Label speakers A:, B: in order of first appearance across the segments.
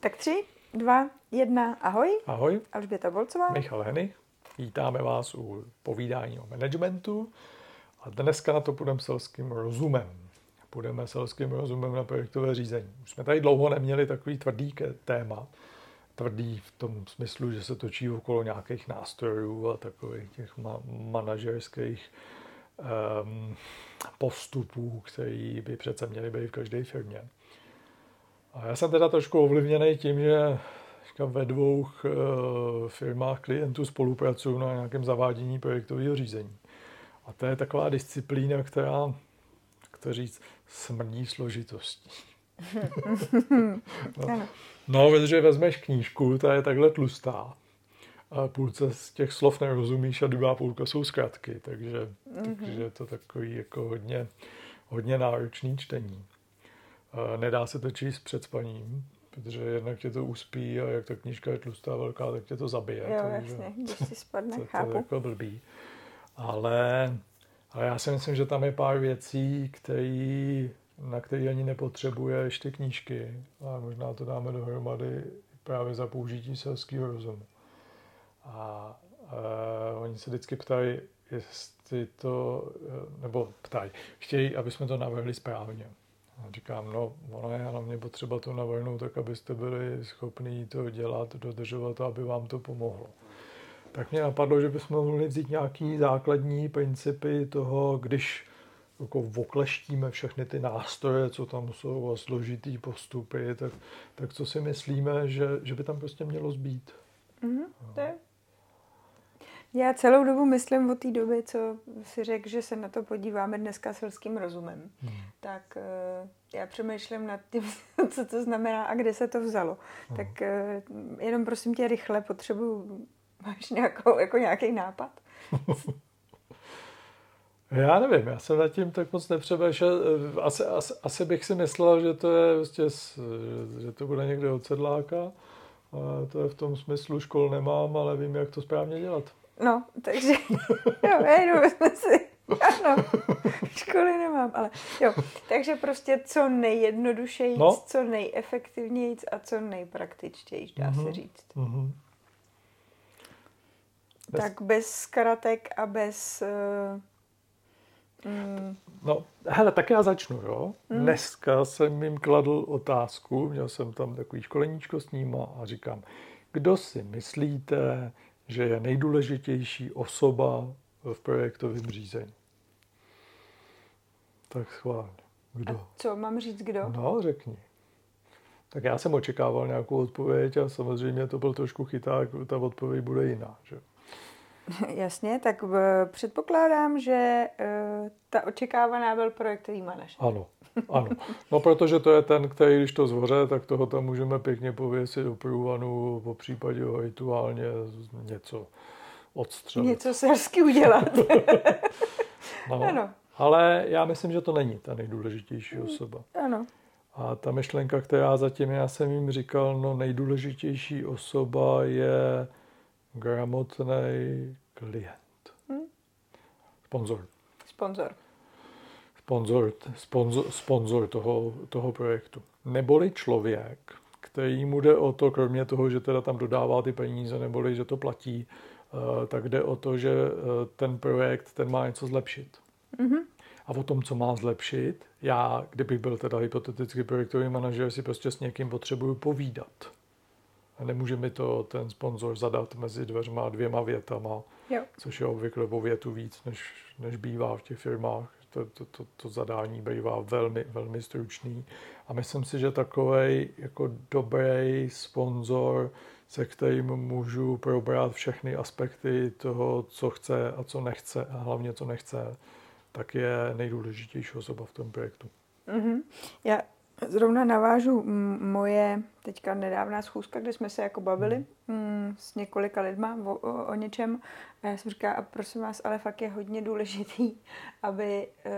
A: Tak tři, dva, jedna, ahoj.
B: Ahoj.
A: Alžběta Bolcová.
B: Michal Heny. Vítáme vás u povídání o managementu. A dneska na to půjdeme selským rozumem. Půjdeme selským rozumem na projektové řízení. Už jsme tady dlouho neměli takový tvrdý téma. Tvrdý v tom smyslu, že se točí okolo nějakých nástrojů a takových těch ma- manažerských um, postupů, které by přece měly být v každé firmě. A já jsem teda trošku ovlivněný tím, že ve dvou uh, firmách klientů spolupracuju na nějakém zavádění projektového řízení. A to je taková disciplína, která, která říct, smrdí složitostí. no, no, protože vezmeš knížku, ta je takhle tlustá. A půlce z těch slov nerozumíš a druhá půlka jsou zkratky, takže, mm-hmm. takže je to takový jako hodně, hodně náročný čtení. Nedá se to číst před spaním, protože jednak tě to uspí a jak ta knížka je tlustá velká, tak tě to zabije.
A: Jo, takže, jasně, když si spadne,
B: to,
A: chápu.
B: To je jako blbý. Ale, ale já si myslím, že tam je pár věcí, který, na které ani nepotřebuješ ty knížky. A možná to dáme dohromady právě za použití selského rozumu. A, a oni se vždycky ptají, jestli to, nebo ptají, chtějí, aby jsme to navrhli správně. A říkám, no, ono je hlavně potřeba to navrhnout tak, abyste byli schopni to dělat, dodržovat a aby vám to pomohlo. Tak mě napadlo, že bychom mohli vzít nějaký základní principy toho, když jako vokleštíme všechny ty nástroje, co tam jsou a složitý postupy, tak, tak co si myslíme, že, že by tam prostě mělo zbýt.
A: Mm-hmm, to je já celou dobu myslím o té době, co si řekl, že se na to podíváme dneska selským rozumem. Hmm. Tak uh, já přemýšlím nad tím, co to znamená a kde se to vzalo. Hmm. Tak uh, jenom prosím tě rychle, potřebuju, máš nějakou, jako nějaký nápad?
B: Já nevím, já jsem nad tím tak moc nepřemýšlel. Eh, asi, asi, asi bych si myslel, že to je prostě, že to bude někde od sedláka. A to je v tom smyslu, škol nemám, ale vím, jak to správně dělat.
A: No, takže, jo, jenom jsme si, ano, školy nemám, ale jo, takže prostě co nejjednodušejíc, no. co nejefektivnějíc a co nejpraktičtějíc, dá mm-hmm. se mhm, říct. Mm-hmm. Bez... Tak bez zkratek a bez... Uh,
B: mm. No, hele, tak já začnu, jo. Mm. Dneska jsem jim kladl otázku, měl jsem tam takový školeníčko s ním a říkám, kdo si myslíte, že je nejdůležitější osoba v projektovém řízení. Tak schválně. Kdo?
A: A co mám říct, kdo?
B: No, řekni. Tak já jsem očekával nějakou odpověď a samozřejmě to byl trošku chyták, ta odpověď bude jiná. Že?
A: Jasně, tak předpokládám, že uh, ta očekávaná byl projektový manažer.
B: Ano, ano. No protože to je ten, který když to zvoře, tak toho tam můžeme pěkně pověsit do průvanu, po případě rituálně něco odstřelit.
A: Něco sersky udělat.
B: no, ano. Ale já myslím, že to není ta nejdůležitější osoba.
A: Ano.
B: A ta myšlenka, která zatím, já jsem jim říkal, no nejdůležitější osoba je gramotný klient. Hmm? Sponzor.
A: Sponzor.
B: Sponzor, sponzor, sponzor toho, toho projektu. Neboli člověk, který mu jde o to, kromě toho, že teda tam dodává ty peníze, neboli že to platí, eh, tak jde o to, že eh, ten projekt, ten má něco zlepšit. Mm-hmm. A o tom, co má zlepšit, já, kdybych byl teda hypotetický projektový manažer, si prostě s někým potřebuju povídat. A nemůže mi to ten sponzor zadat mezi dveřma dvěma větama, jo. což je obvykle o větu víc, než, než bývá v těch firmách. To, to, to, to zadání bývá velmi, velmi stručný. A myslím si, že takový jako dobrý sponzor, se kterým můžu probrat všechny aspekty toho, co chce a co nechce, a hlavně co nechce, tak je nejdůležitější osoba v tom projektu.
A: Mm-hmm. Já Zrovna navážu moje teďka nedávná schůzka, kde jsme se jako bavili mm, s několika lidma o, o, o něčem. A já jsem říkala, a prosím vás, ale fakt je hodně důležitý, aby uh,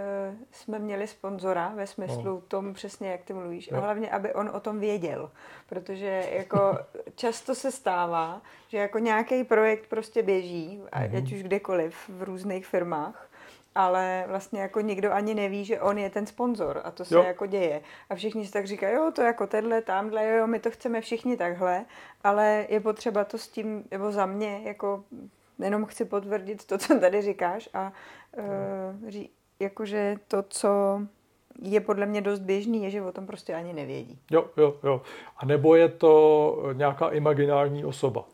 A: jsme měli sponzora ve smyslu no. tom přesně, jak ty mluvíš. Jo. A hlavně, aby on o tom věděl. Protože jako často se stává, že jako nějaký projekt prostě běží, mm-hmm. ať už kdekoliv v různých firmách ale vlastně jako nikdo ani neví, že on je ten sponzor a to se
B: Jo.
A: jako děje. A všichni si tak říkají, jo, to jako tenhle, tamhle, jo, my to chceme všichni takhle, ale je potřeba to s tím, nebo za mě, jako jenom chci potvrdit to, co tady říkáš a uh, ří, jakože to, co je podle mě dost běžný, je, že o tom prostě ani nevědí.
B: Jo, jo, jo. A nebo je to nějaká imaginární osoba.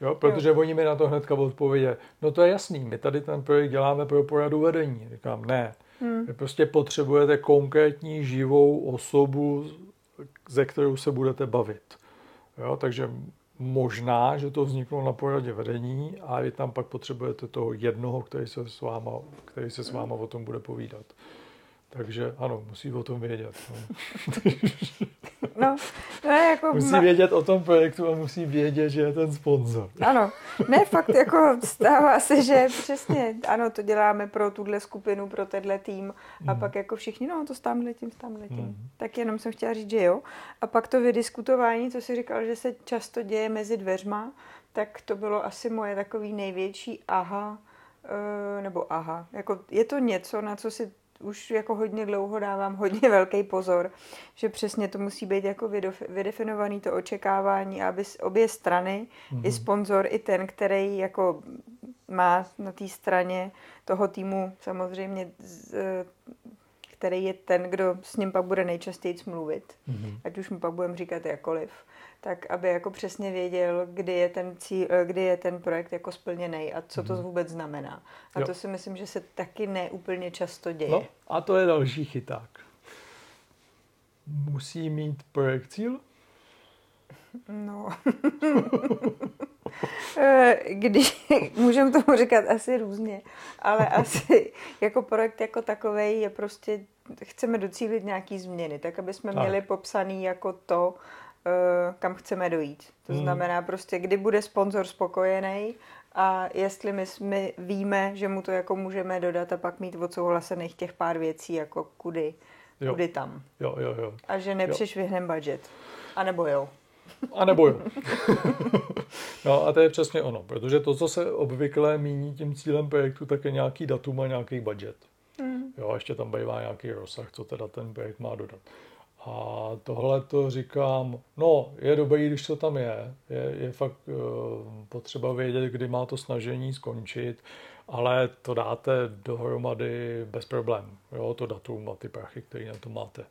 B: Jo, protože jo. oni mi na to hnedka odpovědí, no to je jasný, my tady ten projekt děláme pro poradu vedení. Říkám, ne. Hmm. Vy prostě potřebujete konkrétní živou osobu, ze kterou se budete bavit. Jo, takže možná, že to vzniklo na poradě vedení a vy tam pak potřebujete toho jednoho, který se s váma, který se s váma o tom bude povídat. Takže ano, musí o tom vědět. No.
A: No, no jako...
B: Musí vědět o tom projektu a musí vědět, že je ten sponzor.
A: Ano, ne fakt jako stává se, že přesně, ano, to děláme pro tuhle skupinu, pro tenhle tým a mm. pak jako všichni, no to s tamhle tím, s tamhle tím. Mm. Tak jenom jsem chtěla říct, že jo. A pak to vydiskutování, co si říkal, že se často děje mezi dveřma, tak to bylo asi moje takový největší aha, nebo aha, jako je to něco, na co si už jako hodně dlouho dávám hodně velký pozor, že přesně to musí být jako vydefinovaný to očekávání, aby obě strany, mm-hmm. i sponzor, i ten, který jako má na té straně toho týmu samozřejmě, který je ten, kdo s ním pak bude nejčastěji mluvit, mm-hmm. ať už mu pak budeme říkat jakoliv, tak aby jako přesně věděl, kdy je ten, cíl, kdy je ten projekt jako splněný a co to mm-hmm. vůbec znamená. A jo. to si myslím, že se taky neúplně často děje. No,
B: a to je další chyták. Musí mít projekt cíl?
A: No. Když, můžeme tomu říkat asi různě, ale asi jako projekt jako takový je prostě, chceme docílit nějaký změny, tak aby jsme tak. měli popsaný jako to, Eh, kam chceme dojít. To hmm. znamená prostě, kdy bude sponzor spokojený a jestli my, my víme, že mu to jako můžeme dodat a pak mít odsouhlasených těch pár věcí, jako kudy, jo. kudy tam.
B: Jo, jo, jo.
A: A že nepřešvihneme budget. A nebo jo.
B: A nebo jo. no a to je přesně ono, protože to, co se obvykle míní tím cílem projektu, tak je nějaký datum a nějaký budget. Hmm. Jo, a ještě tam bývá nějaký rozsah, co teda ten projekt má dodat. A tohle to říkám, no, je dobrý, když to tam je. Je, je fakt uh, potřeba vědět, kdy má to snažení skončit, ale to dáte dohromady bez problém. Jo, to datum a ty prachy, které na to máte.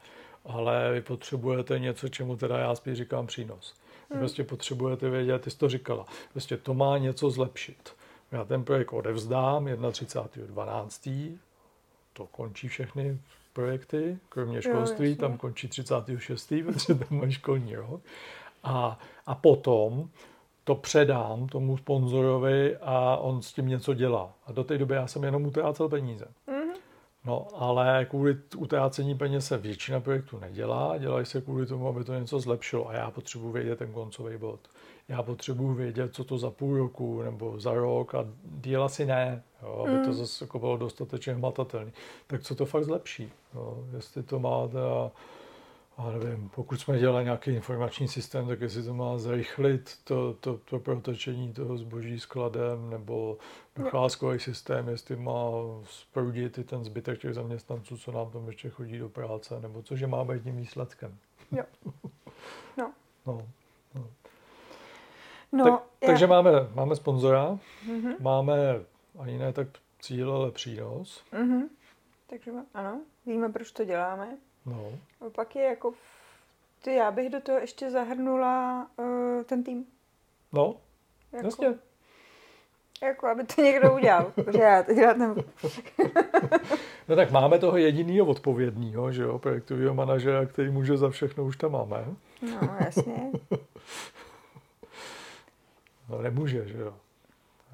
B: Ale vy potřebujete něco, čemu teda já spíš říkám přínos. Vy hmm. prostě potřebujete vědět, ty jsi to říkala, prostě to má něco zlepšit. Já ten projekt odevzdám 31.12. To končí všechny projekty, kromě školství, jo, tam končí 36. protože tam mají školní rok. A, a potom to předám tomu sponzorovi a on s tím něco dělá. A do té doby já jsem jenom utrácel peníze. Mm-hmm. No, ale kvůli utrácení peněz se většina projektů nedělá, dělají se kvůli tomu, aby to něco zlepšilo a já potřebuji vědět ten koncový bod já potřebuji vědět, co to za půl roku nebo za rok a díl asi ne, jo, aby mm. to zase jako bylo dostatečně hmatatelné. Tak co to fakt zlepší? Jo, jestli to má teda, já nevím, pokud jsme dělali nějaký informační systém, tak jestli to má zrychlit to, to, to protečení toho zboží skladem nebo docházkový systém, jestli má sproudit i ten zbytek těch zaměstnanců, co nám tam ještě chodí do práce, nebo cože má být tím výsledkem.
A: Jo. No.
B: no. no.
A: No,
B: tak, já... Takže máme, máme sponzora, mm-hmm. máme ani ne tak cíl, ale přínos.
A: Mm-hmm. Takže ano, víme, proč to děláme.
B: No.
A: A pak je jako, ty, já bych do toho ještě zahrnula uh, ten tým.
B: No, jako, jasně.
A: Jako, aby to někdo udělal, protože já to dělat nebudu.
B: no tak máme toho jedinýho odpovědného, že jo, projektového manažera, který může za všechno, už tam máme.
A: No, jasně.
B: No nemůže, že jo.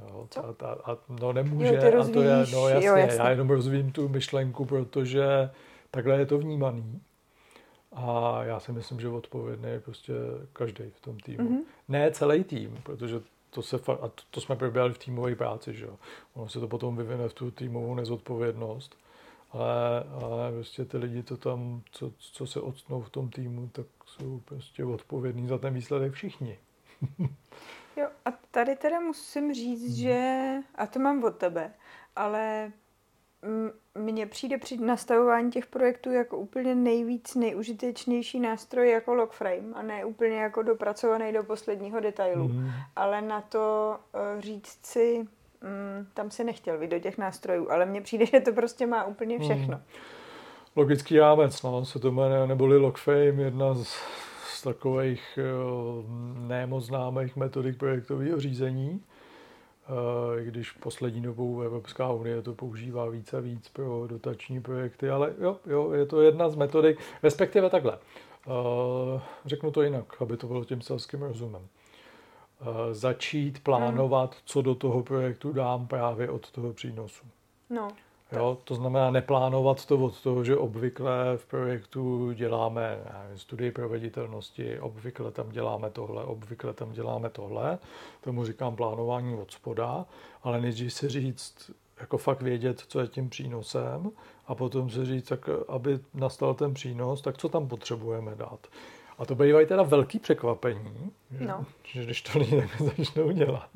A: Jo, a,
B: a, a, no nemůže, jo, a to je, no jasně, jo, jasně, já jenom rozvím tu myšlenku, protože takhle je to vnímaný. A já si myslím, že odpovědný je prostě každý v tom týmu. Mm-hmm. Ne celý tým, protože to, se, a to, to jsme probírali v týmové práci, že jo. Ono se to potom vyvine v tu týmovou nezodpovědnost. Ale, ale prostě ty lidi, to tam, co, co se odstnou v tom týmu, tak jsou prostě odpovědní za ten výsledek všichni.
A: Jo, a tady teda musím říct, hmm. že, a to mám od tebe, ale mně přijde při nastavování těch projektů jako úplně nejvíc nejužitečnější nástroj jako logframe a ne úplně jako dopracovaný do posledního detailu. Mm. Ale na to uh, říct si, um, tam se nechtěl být do těch nástrojů, ale mně přijde, že to prostě má úplně všechno. Mm.
B: Logický rámec, no, se to jmenuje, neboli logframe, jedna z, z takových uh, nemoc známých metodik projektového řízení Eh, když poslední dobou Evropská unie to používá víc a víc pro dotační projekty, ale jo, jo, je to jedna z metodik, respektive takhle. Eh, řeknu to jinak, aby to bylo tím selským rozumem. Eh, začít plánovat, hmm. co do toho projektu dám právě od toho přínosu.
A: No.
B: Jo, to znamená neplánovat to od toho, že obvykle v projektu děláme nevím, studii proveditelnosti, obvykle tam děláme tohle, obvykle tam děláme tohle. Tomu říkám plánování od spoda, ale nejdřív si říct, jako fakt vědět, co je tím přínosem a potom si říct, tak aby nastal ten přínos, tak co tam potřebujeme dát. A to bývají teda velký překvapení, že, no. že když to lidi začnou dělat,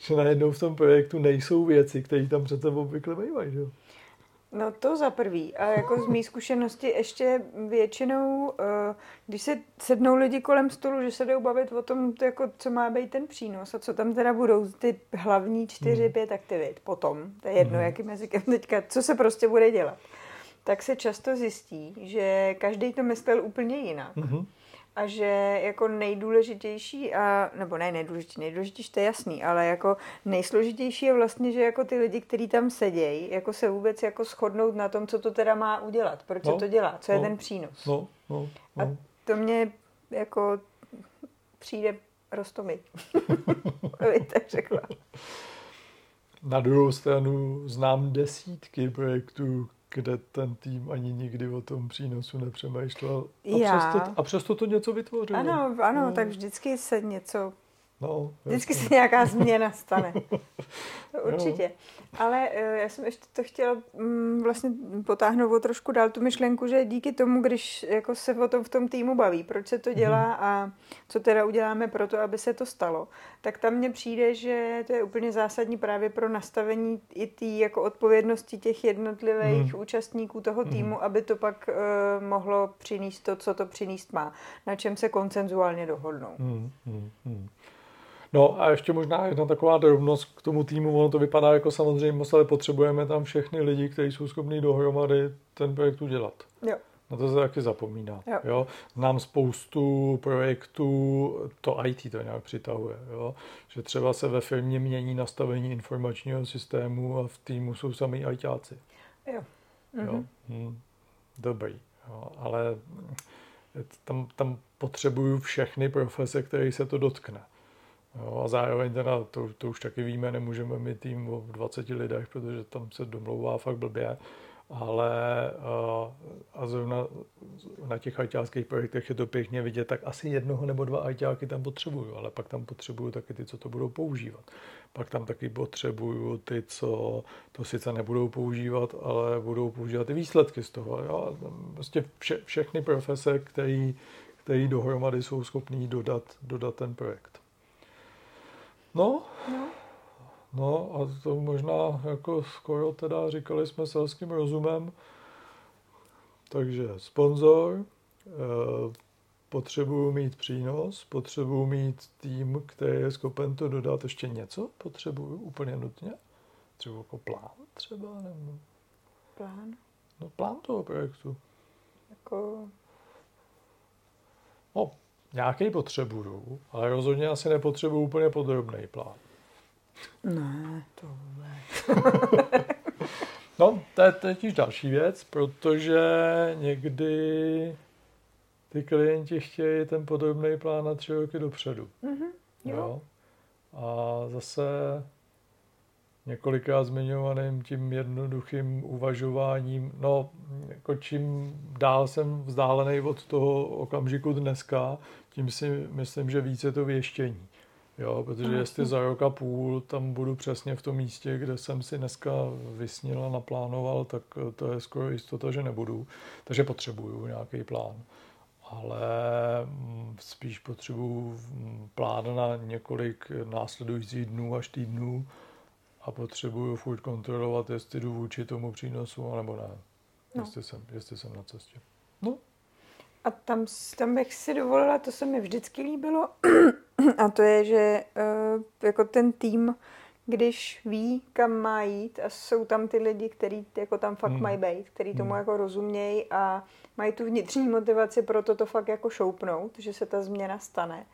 B: že najednou v tom projektu nejsou věci, které tam přece obvykle bývají. Že?
A: No to za prvý. A jako z mý zkušenosti ještě většinou, eh, když se sednou lidi kolem stolu, že se jdou bavit o tom, jako, co má být ten přínos a co tam teda budou ty hlavní čtyři, hmm. pět aktivit potom, to je jedno, hmm. jakým jazykem teďka, co se prostě bude dělat, tak se často zjistí, že každý to myslel úplně jinak. Hmm a že jako nejdůležitější, a, nebo ne nejdůležitější, nejdůležitější to je jasný, ale jako nejsložitější je vlastně, že jako ty lidi, kteří tam sedějí, jako se vůbec jako shodnout na tom, co to teda má udělat, proč no, to dělá, co no, je ten přínos.
B: No, no, no.
A: A to mě jako přijde rostomit. tak řekla.
B: Na druhou stranu znám desítky projektů, kde ten tým ani nikdy o tom přínosu nepřemýšlel. A, Já. Přesto, a přesto to něco vytvořilo.
A: Ano, ano, no. tak vždycky se něco No, Vždycky se nějaká změna stane. Určitě. Ale eh, já jsem ještě to chtěla mm, vlastně potáhnout o trošku dál tu myšlenku, že díky tomu, když jako se o tom v tom týmu baví, proč se to dělá mhm. a co teda uděláme pro to, aby se to stalo, tak tam mně přijde, že to je úplně zásadní právě pro nastavení i té jako odpovědnosti těch jednotlivých hmm. účastníků toho mhm. týmu, aby to pak uh, mohlo přinést to, co to přinést má, na čem se koncenzuálně dohodnou. Hmm.
B: Hmm. No a ještě možná jedna taková drobnost k tomu týmu, ono to vypadá jako samozřejmě, ale potřebujeme tam všechny lidi, kteří jsou schopní dohromady ten projekt udělat.
A: Jo.
B: Na to se taky zapomíná. Jo. Jo? Znám spoustu projektů, to IT to nějak přitahuje. Jo? Že třeba se ve firmě mění nastavení informačního systému a v týmu jsou sami ITáci.
A: Jo.
B: Mhm. jo? Hm. Dobrý. Jo? Ale tam, tam potřebuju všechny profese, které se to dotkne. Jo, a zároveň teda, to, to už taky víme, nemůžeme mít tým o 20 lidech, protože tam se domlouvá fakt blbě, ale a, a zrovna na těch ajťáckých projektech je to pěkně vidět, tak asi jednoho nebo dva ajťáky tam potřebuju, ale pak tam potřebuju taky ty, co to budou používat. Pak tam taky potřebuju ty, co to sice nebudou používat, ale budou používat ty výsledky z toho. Jo? Prostě vše, všechny profese, který, který dohromady jsou schopní dodat, dodat ten projekt. No, no. No a to možná jako skoro teda říkali jsme selským rozumem. Takže sponzor, eh, potřebuju mít přínos, potřebuju mít tým, který je schopen to dodat ještě něco, potřebuju úplně nutně. Třeba jako plán třeba, nebo...
A: Plán?
B: No plán toho projektu.
A: Jako...
B: No, Nějaký potřebuju, ale rozhodně asi nepotřebuju úplně podrobný plán.
A: Ne, to vůbec.
B: no, to je totiž další věc, protože někdy ty klienti chtějí ten podrobný plán na tři roky dopředu.
A: Mm-hmm, jo. jo.
B: A zase několikrát zmiňovaným tím jednoduchým uvažováním, no, jako čím dál jsem vzdálený od toho okamžiku dneska, tím si myslím, že více to věštění. Jo, protože jestli za rok a půl tam budu přesně v tom místě, kde jsem si dneska vysnil a naplánoval, tak to je skoro jistota, že nebudu. Takže potřebuju nějaký plán. Ale mm, spíš potřebuju plán na několik následujících dnů až týdnů, a potřebuju furt kontrolovat, jestli jdu vůči tomu přínosu, nebo ne. No. Jestli, jsem, jestli jsem na cestě. No.
A: A tam, tam bych si dovolila, to se mi vždycky líbilo, a to je, že uh, jako ten tým, když ví, kam má jít a jsou tam ty lidi, kteří jako tam fakt hmm. mají být, kteří tomu hmm. jako rozumějí a mají tu vnitřní motivaci pro to to fakt jako šoupnout, že se ta změna stane,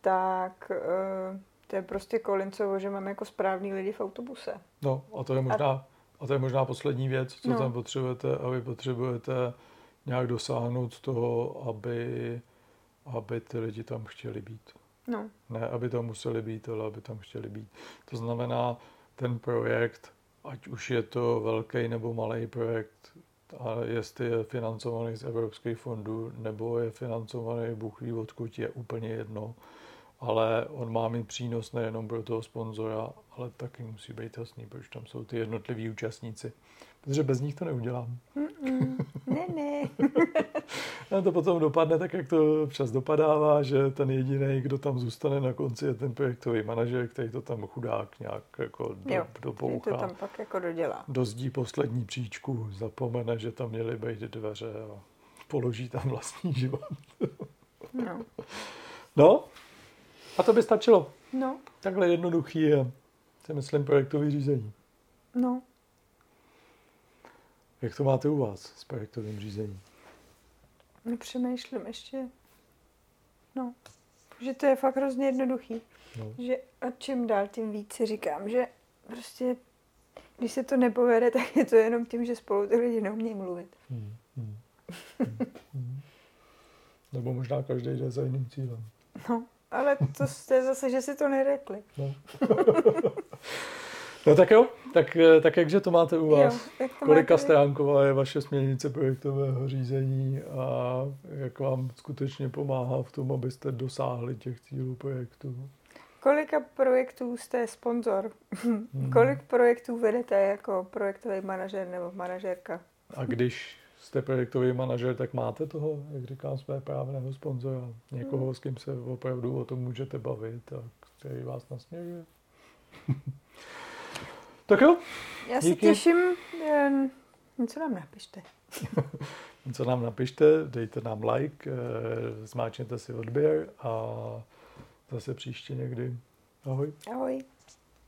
A: tak uh, to je prostě Kolincovo, že máme jako správný lidi v autobuse.
B: No a to je možná, a, a to je možná poslední věc, co no. tam potřebujete a vy potřebujete nějak dosáhnout toho, aby, aby ty lidi tam chtěli být.
A: No.
B: Ne, aby tam museli být, ale aby tam chtěli být. To znamená, ten projekt, ať už je to velký nebo malý projekt, a jestli je financovaný z evropských fondů nebo je financovaný Bůh ví odkud, je úplně jedno ale on má mít přínos nejenom pro toho sponzora, ale taky musí být jasný, proč tam jsou ty jednotliví účastníci. Protože bez nich to neudělám.
A: ne, ne.
B: a to potom dopadne tak, jak to včas dopadává, že ten jediný, kdo tam zůstane na konci, je ten projektový manažer, který to tam chudák nějak jako do, jo, dopouchá.
A: to tam pak jako dodělá.
B: Dozdí poslední příčku, zapomene, že tam měly být dveře a položí tam vlastní život.
A: no.
B: No, a to by stačilo.
A: No.
B: Takhle jednoduchý je, si myslím, projektový řízení.
A: No.
B: Jak to máte u vás s projektovým řízením?
A: No přemýšlím ještě. No. Že to je fakt hrozně jednoduchý. No. Že a čím dál, tím víc si říkám, že prostě když se to nepovede, tak je to jenom tím, že spolu ty lidi neumějí mluvit. Hmm, hmm,
B: hmm, hmm. Nebo možná každý jde za jiným cílem.
A: No. Ale to je zase, že si to nerekli.
B: No. no tak jo, tak, eh, tak jakže to máte u vás? Jo, jak to Kolika máte stránková je vaše směrnice projektového řízení a jak vám skutečně pomáhá v tom, abyste dosáhli těch cílů projektu?
A: Kolika projektů jste sponzor? Hmm. Kolik projektů vedete jako projektový manažer nebo manažerka?
B: A když jste projektový manažer, tak máte toho, jak říkám, své právného sponzora. Někoho, s kým se opravdu o tom můžete bavit a který vás nasměruje. tak jo.
A: Já se těším. Něco nám napište.
B: Něco nám napište, dejte nám like, eh, zmáčněte si odběr a zase příště někdy. Ahoj.
A: Ahoj.